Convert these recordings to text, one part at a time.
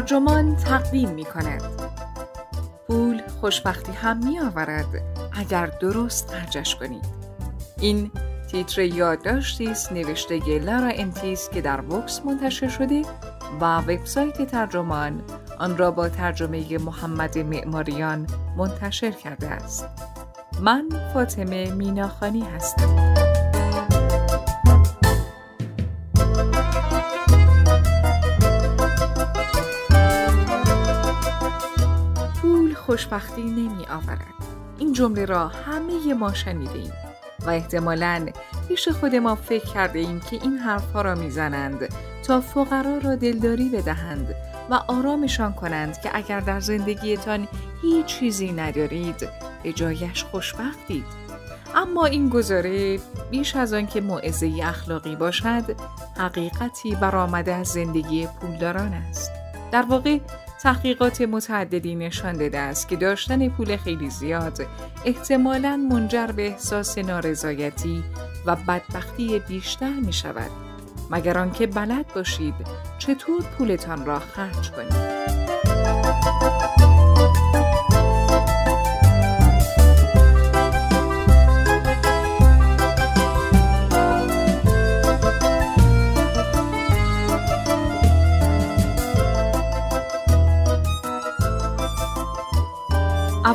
ترجمان تقدیم می کند پول خوشبختی هم می آورد اگر درست خرجش کنید. این تیتر یادداشتی است نوشته لارا انتیس که در وکس منتشر شده و وبسایت ترجمان آن را با ترجمه محمد معماریان منتشر کرده است. من فاطمه میناخانی هستم. خوشبختی نمی آورد این جمله را همه ما شنیده ایم و احتمالا پیش خود ما فکر کرده ایم که این حرفها را می‌زنند تا فقرا را دلداری بدهند و آرامشان کنند که اگر در زندگیتان هیچ چیزی ندارید به جایش خوشبختید. اما این گزاره بیش از آنکه موعظه اخلاقی باشد حقیقتی برآمده از زندگی پولداران است. در واقع تحقیقات متعددی نشان داده است که داشتن پول خیلی زیاد احتمالا منجر به احساس نارضایتی و بدبختی بیشتر می شود مگر آنکه بلد باشید چطور پولتان را خرج کنید؟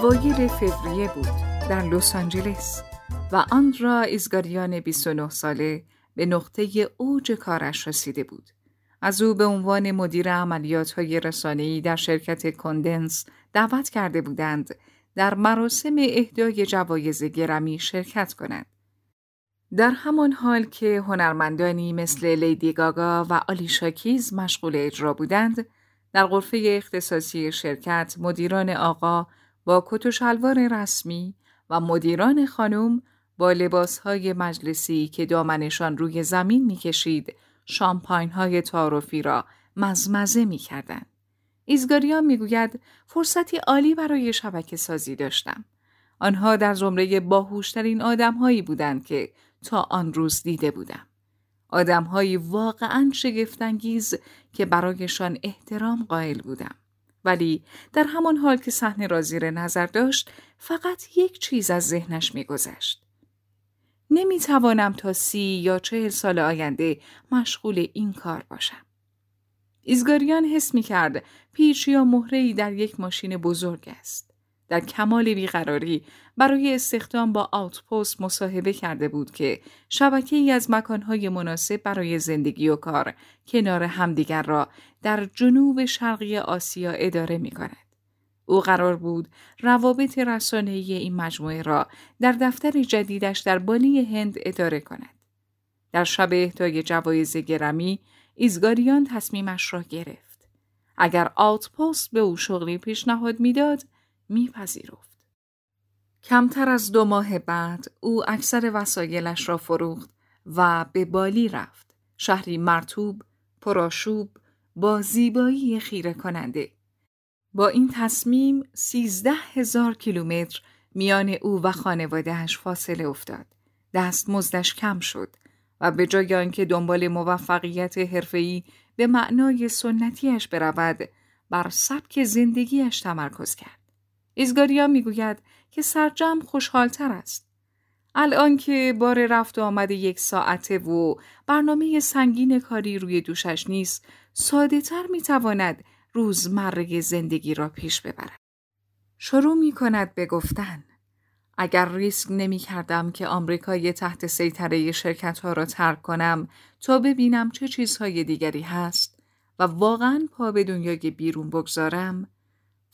اوایل فوریه بود در لس آنجلس و آندرا ایزگاریان 29 ساله به نقطه اوج کارش رسیده بود. از او به عنوان مدیر عملیات های رسانه‌ای در شرکت کندنس دعوت کرده بودند در مراسم اهدای جوایز گرمی شرکت کند. در همان حال که هنرمندانی مثل لیدی گاگا و آلیشا کیز مشغول اجرا بودند، در غرفه اختصاصی شرکت مدیران آقا با کت و شلوار رسمی و مدیران خانم با لباسهای مجلسی که دامنشان روی زمین می‌کشید شامپاین های تعارفی را مزمزه می‌کردند. ایزگاریان می‌گوید فرصتی عالی برای شبکه سازی داشتم. آنها در زمره باهوشترین آدمهایی بودند که تا آن روز دیده بودم. آدمهایی واقعا شگفتانگیز که برایشان احترام قائل بودم. ولی در همان حال که صحنه را زیر نظر داشت فقط یک چیز از ذهنش میگذشت نمی توانم تا سی یا چهل سال آینده مشغول این کار باشم. ایزگاریان حس می کرد پیچ یا مهره در یک ماشین بزرگ است. در کمال بیقراری برای استخدام با آوتپوست مصاحبه کرده بود که شبکه ای از مکانهای مناسب برای زندگی و کار کنار همدیگر را در جنوب شرقی آسیا اداره می کند. او قرار بود روابط رسانه‌ای این مجموعه را در دفتر جدیدش در بالی هند اداره کند. در شب اهدای جوایز گرمی، ایزگاریان تصمیمش را گرفت. اگر آوتپوست به او شغلی پیشنهاد می‌داد، میپذیرفت. کمتر از دو ماه بعد او اکثر وسایلش را فروخت و به بالی رفت. شهری مرتوب، پراشوب، با زیبایی خیره کننده. با این تصمیم سیزده هزار کیلومتر میان او و خانوادهش فاصله افتاد. دست مزدش کم شد و به جای آنکه دنبال موفقیت حرفه‌ای به معنای سنتیش برود بر سبک زندگیش تمرکز کرد. ایزگاریا می‌گوید که سرجم خوشحالتر است. الان که بار رفت و آمد یک ساعته و برنامه سنگین کاری روی دوشش نیست ساده تر می تواند روزمره زندگی را پیش ببرد. شروع می کند به گفتن اگر ریسک نمی کردم که آمریکای تحت سیطره شرکت ها را ترک کنم تا ببینم چه چیزهای دیگری هست و واقعا پا به دنیای بیرون بگذارم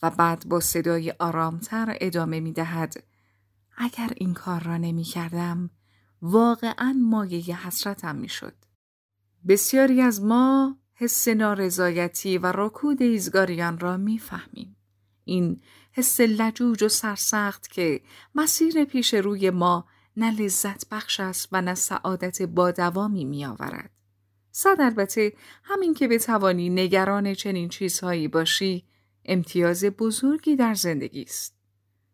و بعد با صدای آرامتر ادامه می دهد. اگر این کار را نمی کردم واقعا مایه حسرتم می شد. بسیاری از ما حس نارضایتی و رکود ایزگاریان را می‌فهمیم. این حس لجوج و سرسخت که مسیر پیش روی ما نه لذت بخش است و نه سعادت با دوامی می آورد. صد البته همین که بتوانی نگران چنین چیزهایی باشی امتیاز بزرگی در زندگی است.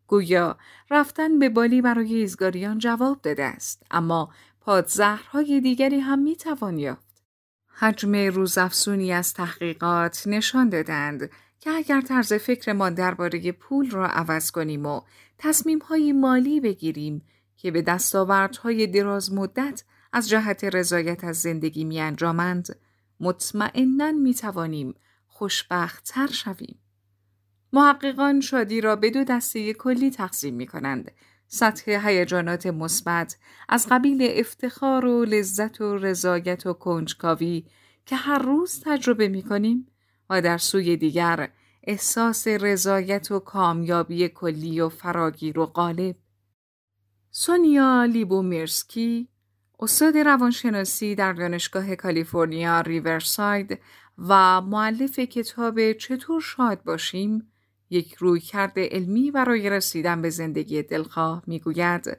گویا رفتن به بالی برای ایزگاریان جواب داده است اما پادزهرهای دیگری هم می توان یافت. حجم روزافزونی از تحقیقات نشان دادند که اگر طرز فکر ما درباره پول را عوض کنیم و تصمیم های مالی بگیریم که به دستاوردهای دراز مدت از جهت رضایت از زندگی می انجامند، مطمئنا می توانیم خوشبخت تر شویم. محققان شادی را به دو دسته کلی تقسیم می کنند. سطح هیجانات مثبت از قبیل افتخار و لذت و رضایت و کنجکاوی که هر روز تجربه می کنیم و در سوی دیگر احساس رضایت و کامیابی کلی و فراگیر و غالب. سونیا لیبومیرسکی استاد روانشناسی در دانشگاه کالیفرنیا ریورساید و معلف کتاب چطور شاد باشیم یک رویکرد علمی برای رسیدن به زندگی دلخواه می‌گوید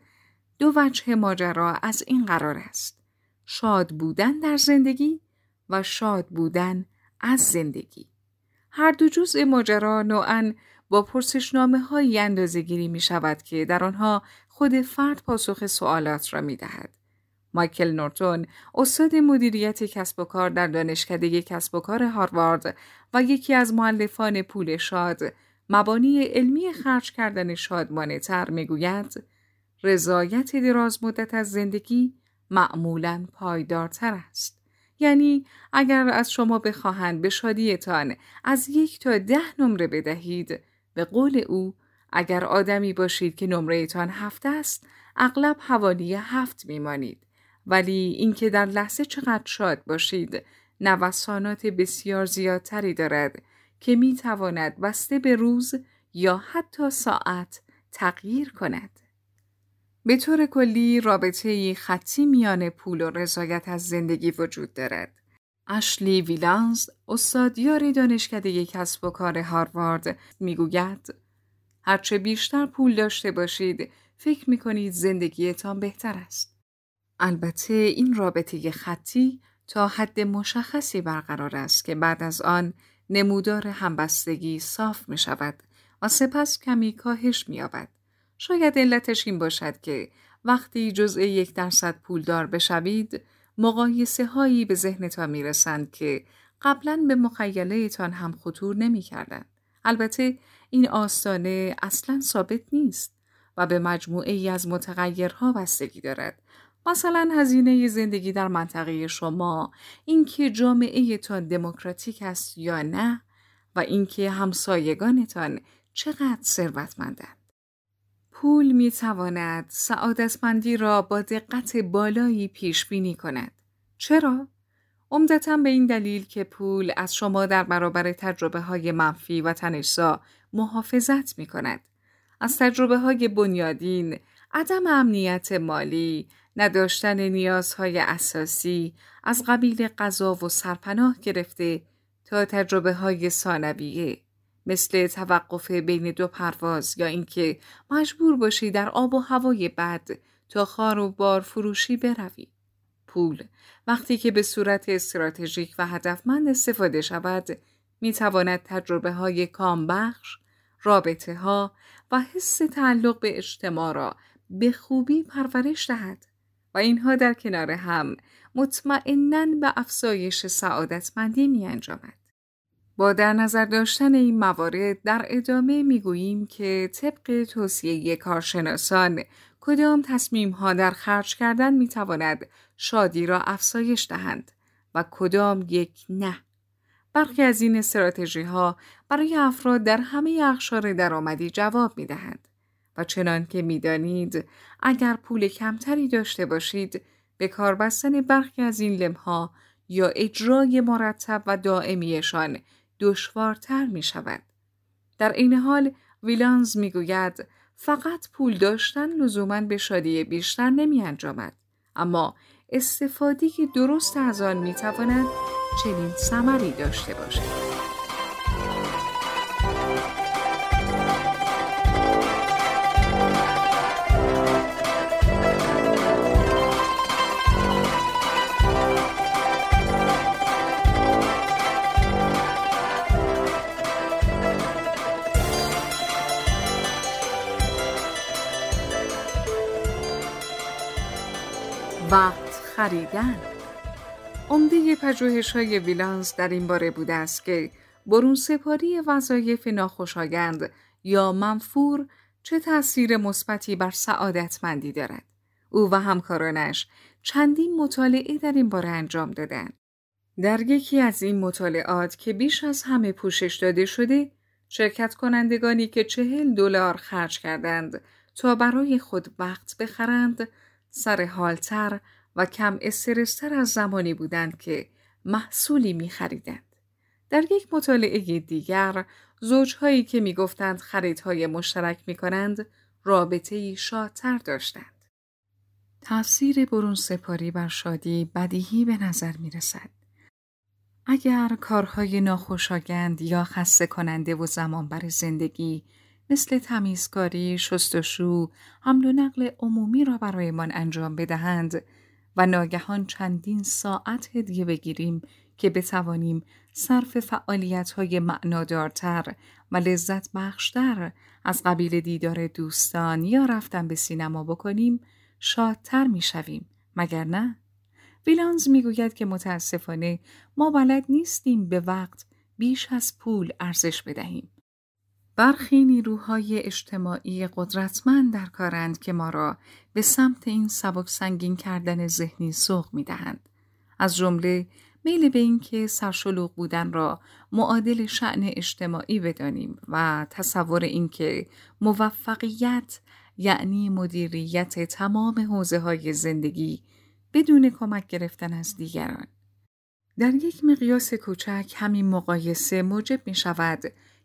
دو وجه ماجرا از این قرار است شاد بودن در زندگی و شاد بودن از زندگی هر دو جزء ماجرا نوعا با پرسشنامه های اندازه گیری می شود که در آنها خود فرد پاسخ سوالات را می دهد. مایکل نورتون استاد مدیریت کسب و کار در دانشکده کسب و کار هاروارد و یکی از معلفان پول شاد مبانی علمی خرج کردن شادمانه تر می‌گوید رضایت دراز مدت از زندگی معمولا پایدارتر است. یعنی اگر از شما بخواهند به شادیتان از یک تا ده نمره بدهید به قول او اگر آدمی باشید که نمرهتان هفت است اغلب حوالی هفت میمانید ولی اینکه در لحظه چقدر شاد باشید نوسانات بسیار زیادتری دارد که می تواند بسته به روز یا حتی ساعت تغییر کند. به طور کلی رابطه خطی میان پول و رضایت از زندگی وجود دارد. اشلی ویلانز استادیار دانشکده کسب و کار هاروارد می‌گوید هرچه بیشتر پول داشته باشید فکر می کنید زندگیتان بهتر است. البته این رابطه خطی تا حد مشخصی برقرار است که بعد از آن نمودار همبستگی صاف می شود و سپس کمی کاهش می یابد. شاید علتش این باشد که وقتی جزء یک درصد پولدار بشوید مقایسه هایی به ذهنتان می رسند که قبلا به مخیله هم خطور نمی کردن. البته این آستانه اصلا ثابت نیست و به مجموعه ای از متغیرها بستگی دارد مثلا هزینه زندگی در منطقه شما اینکه جامعه تان دموکراتیک است یا نه و اینکه همسایگانتان چقدر ثروتمندند. پول می تواند سعادتمندی را با دقت بالایی پیش بینی کند. چرا؟ عمدتا به این دلیل که پول از شما در برابر تجربه های منفی و تنشزا محافظت می کند. از تجربه های بنیادین، عدم امنیت مالی، نداشتن نیازهای اساسی از قبیل غذا و سرپناه گرفته تا تجربه های ثانویه مثل توقف بین دو پرواز یا اینکه مجبور باشی در آب و هوای بد تا خار و بار فروشی بروی. پول وقتی که به صورت استراتژیک و هدفمند استفاده شود می تواند تجربه های کامبخش، رابطه ها و حس تعلق به اجتماع را به خوبی پرورش دهد. و اینها در کنار هم مطمئنا به افزایش سعادتمندی می انجامد. با در نظر داشتن این موارد در ادامه می گوییم که طبق توصیه کارشناسان کدام تصمیم ها در خرج کردن می تواند شادی را افزایش دهند و کدام یک نه. برخی از این استراتژی ها برای افراد در همه اخشار درآمدی جواب می دهند. و چنان که می‌دانید اگر پول کمتری داشته باشید به کار بستن برخی از این لمها یا اجرای مرتب و دائمیشان دشوارتر می شود. در این حال ویلانز می گوید فقط پول داشتن لزوما به شادی بیشتر نمی انجامد. اما استفاده درست از آن می تواند چنین ثمری داشته باشد. وقت خریدن عمده پژوهش های ویلانس در این باره بوده است که برون سپاری وظایف ناخوشایند یا منفور چه تأثیر مثبتی بر سعادتمندی دارد. او و همکارانش چندین مطالعه در این باره انجام دادند. در یکی از این مطالعات که بیش از همه پوشش داده شده، شرکت کنندگانی که چهل دلار خرج کردند تا برای خود وقت بخرند، سر حالتر و کم استرستر از زمانی بودند که محصولی می خریدند. در یک مطالعه دیگر زوجهایی که می گفتند خریدهای مشترک می کنند رابطه شادتر داشتند. تأثیر برون سپاری بر شادی بدیهی به نظر می رسد. اگر کارهای ناخوشایند یا خسته کننده و زمان بر زندگی مثل تمیزکاری، شستشو، حمل و نقل عمومی را برایمان انجام بدهند و ناگهان چندین ساعت هدیه بگیریم که بتوانیم صرف فعالیت های معنادارتر و لذت بخشتر از قبیل دیدار دوستان یا رفتن به سینما بکنیم شادتر می شویم. مگر نه؟ ویلانز می گوید که متاسفانه ما بلد نیستیم به وقت بیش از پول ارزش بدهیم. برخی نیروهای اجتماعی قدرتمند در کارند که ما را به سمت این سبک سنگین کردن ذهنی سوق می دهند. از جمله میل به اینکه سرشلوغ بودن را معادل شعن اجتماعی بدانیم و تصور اینکه موفقیت یعنی مدیریت تمام حوزه های زندگی بدون کمک گرفتن از دیگران. در یک مقیاس کوچک همین مقایسه موجب می شود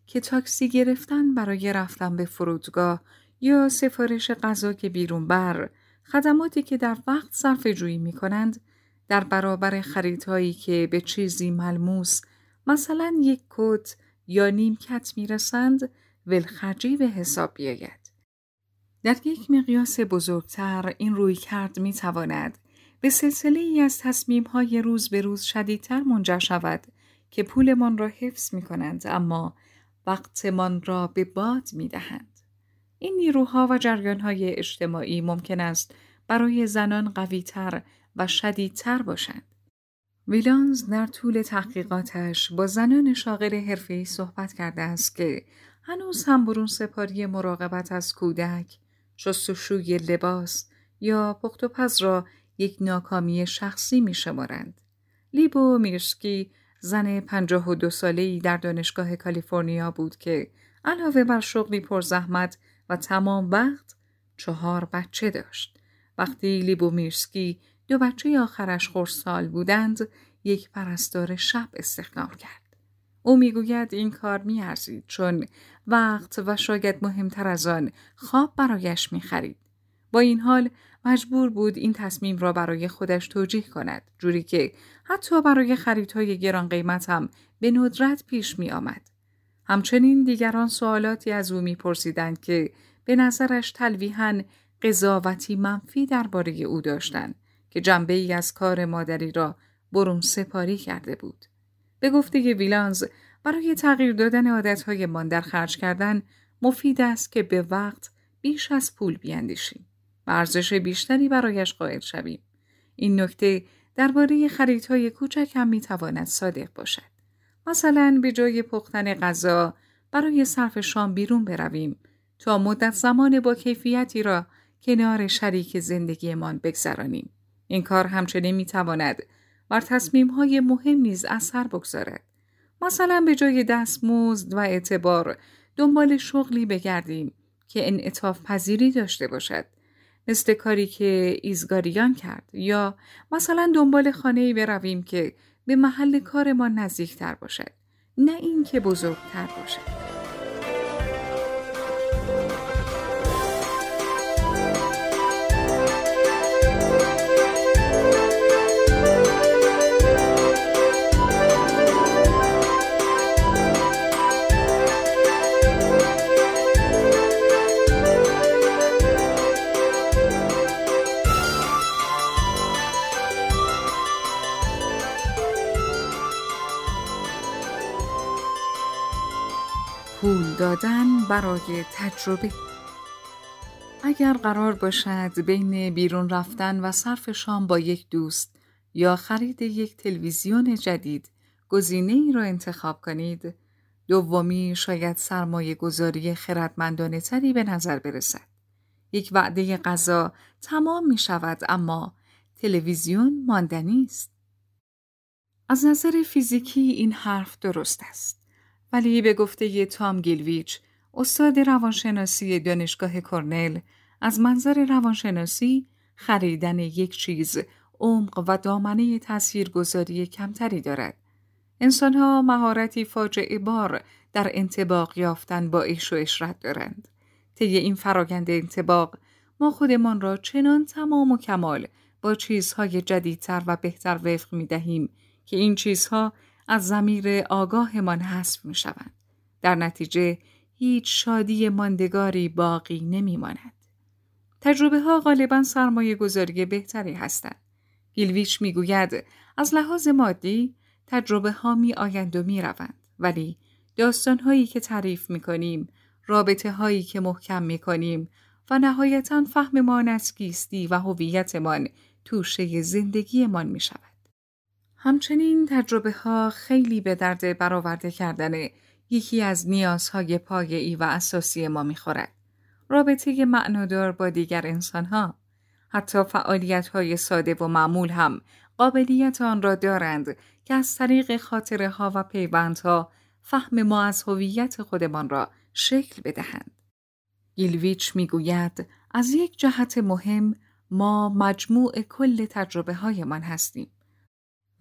که تاکسی گرفتن برای رفتن به فرودگاه یا سفارش غذا که بیرون بر خدماتی که در وقت صرف جویی می کنند در برابر خریدهایی که به چیزی ملموس مثلا یک کت یا نیمکت می رسند ولخرجی به حساب بیاید. در یک مقیاس بزرگتر این روی کرد می تواند به سلسله ای از تصمیم های روز به روز شدیدتر منجر شود که پولمان را حفظ می کنند اما وقتمان را به باد می دهند. این نیروها و جریانهای اجتماعی ممکن است برای زنان قویتر و شدیدتر باشند. ویلانز در طول تحقیقاتش با زنان شاغل حرفه‌ای صحبت کرده است که هنوز هم برون سپاری مراقبت از کودک، شستشوی لباس یا پخت و پز را یک ناکامی شخصی می شمارند. لیبو میرسکی زن پنجاه و دو ساله در دانشگاه کالیفرنیا بود که علاوه بر شغلی پرزحمت و تمام وقت چهار بچه داشت. وقتی لیبو میرسکی دو بچه آخرش خورسال بودند یک پرستار شب استخدام کرد. او می‌گوید این کار میارزید چون وقت و شاید مهمتر از آن خواب برایش می‌خرید. با این حال مجبور بود این تصمیم را برای خودش توجیه کند جوری که حتی برای خریدهای گران قیمت هم به ندرت پیش می آمد. همچنین دیگران سوالاتی از او میپرسیدند که به نظرش تلویحا قضاوتی منفی درباره او داشتند که جنبه ای از کار مادری را برون سپاری کرده بود. به گفته ویلانز برای تغییر دادن عادتهای من در خرج کردن مفید است که به وقت بیش از پول بیاندیشیم. ارزش بیشتری برایش قائل شویم. این نکته درباره خریدهای کوچک هم می‌تواند صادق باشد. مثلا به جای پختن غذا برای صرف شام بیرون برویم تا مدت زمان با کیفیتی را کنار شریک زندگیمان بگذرانیم. این کار همچنین می‌تواند بر تصمیم های مهم نیز اثر بگذارد. مثلا به جای دستمزد و اعتبار دنبال شغلی بگردیم که انعطاف پذیری داشته باشد مثل کاری که ایزگاریان کرد. یا مثلا دنبال خانه ای برویم که به محل کارمان نزدیکتر باشد. نه اینکه بزرگتر باشد. دادن برای تجربه. اگر قرار باشد بین بیرون رفتن و صرف شام با یک دوست یا خرید یک تلویزیون جدید گزینه ای را انتخاب کنید دومی شاید سرمایه گذاری خردمندانه تری به نظر برسد. یک وعده غذا تمام می شود اما تلویزیون ماندنی است از نظر فیزیکی این حرف درست است. ولی به گفته تام گیلویچ استاد روانشناسی دانشگاه کرنل از منظر روانشناسی خریدن یک چیز عمق و دامنه تاثیرگذاری کمتری دارد. انسانها مهارتی فاجعه بار در انتباق یافتن با ایش و اشرت دارند. طی این فراگند انتباق ما خودمان را چنان تمام و کمال با چیزهای جدیدتر و بهتر وفق می دهیم که این چیزها از زمیر آگاهمان حذف می شوند. در نتیجه هیچ شادی ماندگاری باقی نمی ماند. تجربه ها غالبا سرمایه گذاری بهتری هستند. گیلویچ می گوید از لحاظ مادی تجربه ها می آیند و می روند. ولی داستان هایی که تعریف می کنیم، رابطه هایی که محکم می کنیم و نهایتا فهممان از کیستی و هویتمان توشه زندگیمان می شود. همچنین تجربه ها خیلی به درد برآورده کردن یکی از نیازهای پایه‌ای و اساسی ما می‌خورد. رابطه معنادار با دیگر انسانها حتی فعالیت های ساده و معمول هم قابلیت آن را دارند که از طریق خاطره ها و پیوندها فهم ما از هویت خودمان را شکل بدهند. گیلویچ می‌گوید از یک جهت مهم ما مجموع کل تجربه های من هستیم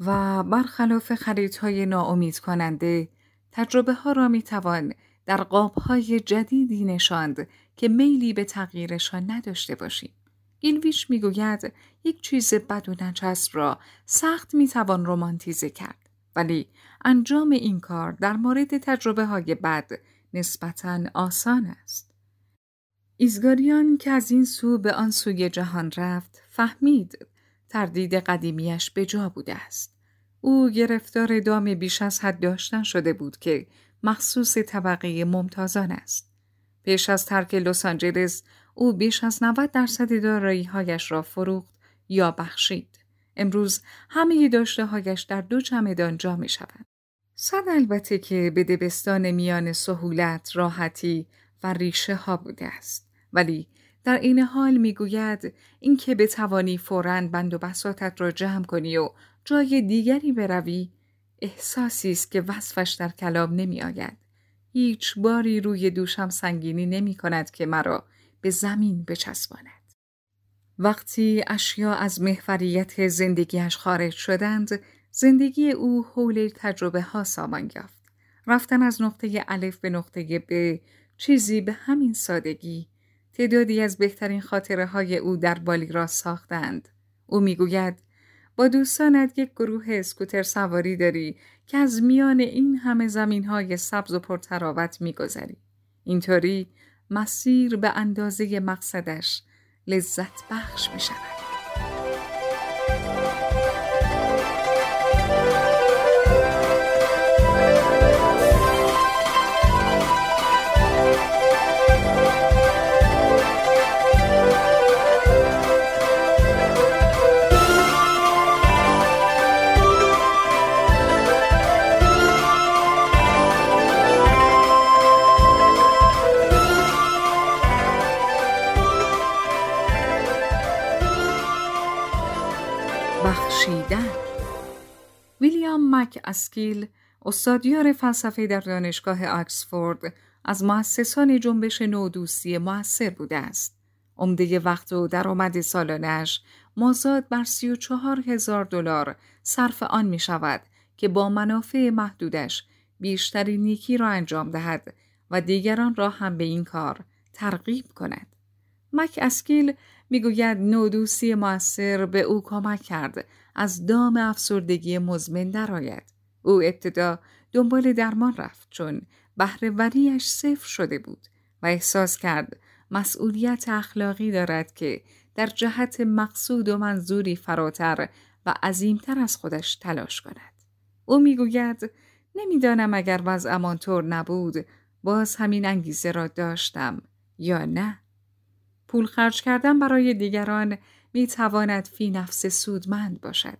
و برخلاف خریدهای ناامید کننده تجربه ها را می توان در قاب های جدیدی نشاند که میلی به تغییرشان نداشته باشیم. گیلویش می گوید یک چیز بد و نچست را سخت می توان رومانتیزه کرد. ولی انجام این کار در مورد تجربه های بد نسبتاً آسان است. ایزگاریان که از این سو به آن سوی جهان رفت فهمید تردید قدیمیش به جا بوده است. او گرفتار دام بیش از حد داشتن شده بود که مخصوص طبقه ممتازان است. پیش از ترک لس آنجلس او بیش از 90 درصد دارایی هایش را فروخت یا بخشید. امروز همه داشته هایش در دو چمدان جا می شود. صد البته که به دبستان میان سهولت، راحتی و ریشه ها بوده است. ولی در این حال می‌گوید اینکه بتوانی فوراً بند و بساتت را جمع کنی و جای دیگری بروی احساسی است که وصفش در کلام نمی آید. هیچ باری روی دوشم سنگینی نمی کند که مرا به زمین بچسباند. وقتی اشیا از محوریت زندگیش خارج شدند، زندگی او حول تجربه ها سامان یافت. رفتن از نقطه الف به نقطه ب چیزی به همین سادگی تعدادی از بهترین خاطره های او در بالی را ساختند. او می‌گوید با دوستانت یک گروه اسکوتر سواری داری که از میان این همه زمین های سبز و پرتراوت میگذری. اینطوری مسیر به اندازه مقصدش لذت بخش می شود. مک اسکیل استادیار فلسفه در دانشگاه آکسفورد از مؤسسان جنبش نودوستی موثر بوده است. عمده وقت و درآمد سالانش مازاد بر سی و چهار هزار دلار صرف آن می شود که با منافع محدودش بیشتری نیکی را انجام دهد و دیگران را هم به این کار ترغیب کند. مک اسکیل می‌گوید نودوسی موثر به او کمک کرد از دام افسردگی مزمن درآید او ابتدا دنبال درمان رفت چون بهرهوریاش صفر شده بود و احساس کرد مسئولیت اخلاقی دارد که در جهت مقصود و منظوری فراتر و عظیمتر از خودش تلاش کند. او می‌گوید نمی‌دانم اگر وضعمان طور نبود باز همین انگیزه را داشتم یا نه. پول خرج کردن برای دیگران می تواند فی نفس سودمند باشد.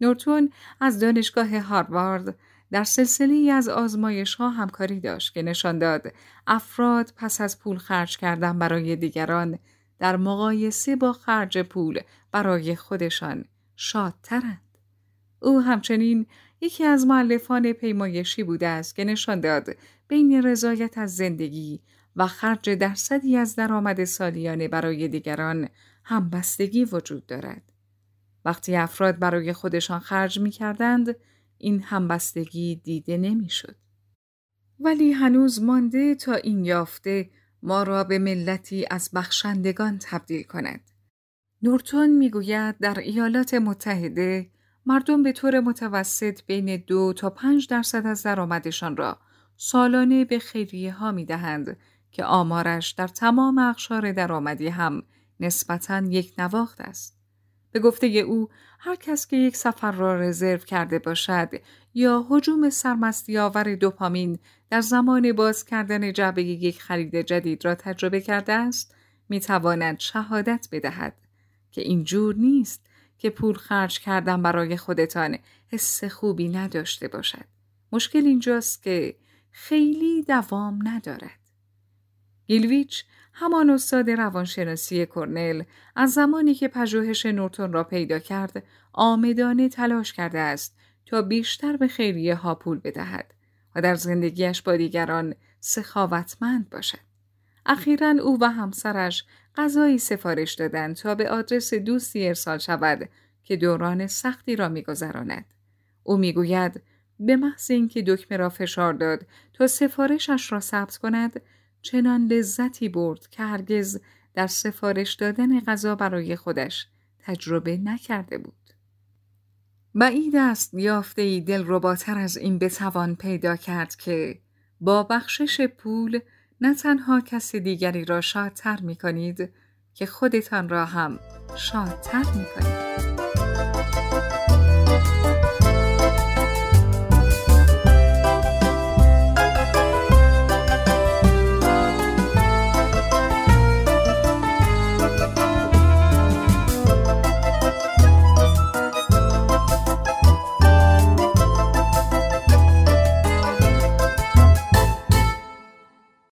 نورتون از دانشگاه هاروارد در سلسله از آزمایش ها همکاری داشت که نشان داد افراد پس از پول خرج کردن برای دیگران در مقایسه با خرج پول برای خودشان شادترند. او همچنین یکی از معلفان پیمایشی بوده است که نشان داد بین رضایت از زندگی و خرج درصدی از درآمد سالیانه برای دیگران همبستگی وجود دارد. وقتی افراد برای خودشان خرج می کردند، این همبستگی دیده نمی شد. ولی هنوز مانده تا این یافته ما را به ملتی از بخشندگان تبدیل کند. نورتون می‌گوید در ایالات متحده مردم به طور متوسط بین دو تا پنج درصد از درآمدشان را سالانه به خیریه ها می دهند که آمارش در تمام اخشار درآمدی هم نسبتاً یک نواخت است. به گفته او هر کس که یک سفر را رزرو کرده باشد یا حجوم سرمستی آور دوپامین در زمان باز کردن جعبه یک خرید جدید را تجربه کرده است می تواند شهادت بدهد که اینجور نیست که پول خرج کردن برای خودتان حس خوبی نداشته باشد. مشکل اینجاست که خیلی دوام ندارد. گیلویچ همان استاد روانشناسی کرنل از زمانی که پژوهش نورتون را پیدا کرد آمدانه تلاش کرده است تا بیشتر به خیریه ها پول بدهد و در زندگیش با دیگران سخاوتمند باشد. اخیرا او و همسرش غذایی سفارش دادند تا به آدرس دوستی ارسال شود که دوران سختی را میگذراند. او می‌گوید به محض اینکه دکمه را فشار داد تا سفارشش را ثبت کند چنان لذتی برد که هرگز در سفارش دادن غذا برای خودش تجربه نکرده بود. بعید است یافته ای دل رباتر از این بتوان پیدا کرد که با بخشش پول نه تنها کسی دیگری را شادتر می کنید که خودتان را هم شادتر می کنید.